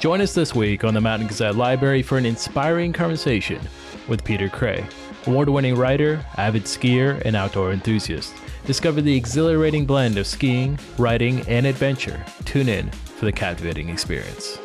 Join us this week on the Mountain Gazette Library for an inspiring conversation with Peter Kray, award winning writer, avid skier, and outdoor enthusiast. Discover the exhilarating blend of skiing, riding, and adventure. Tune in for the captivating experience.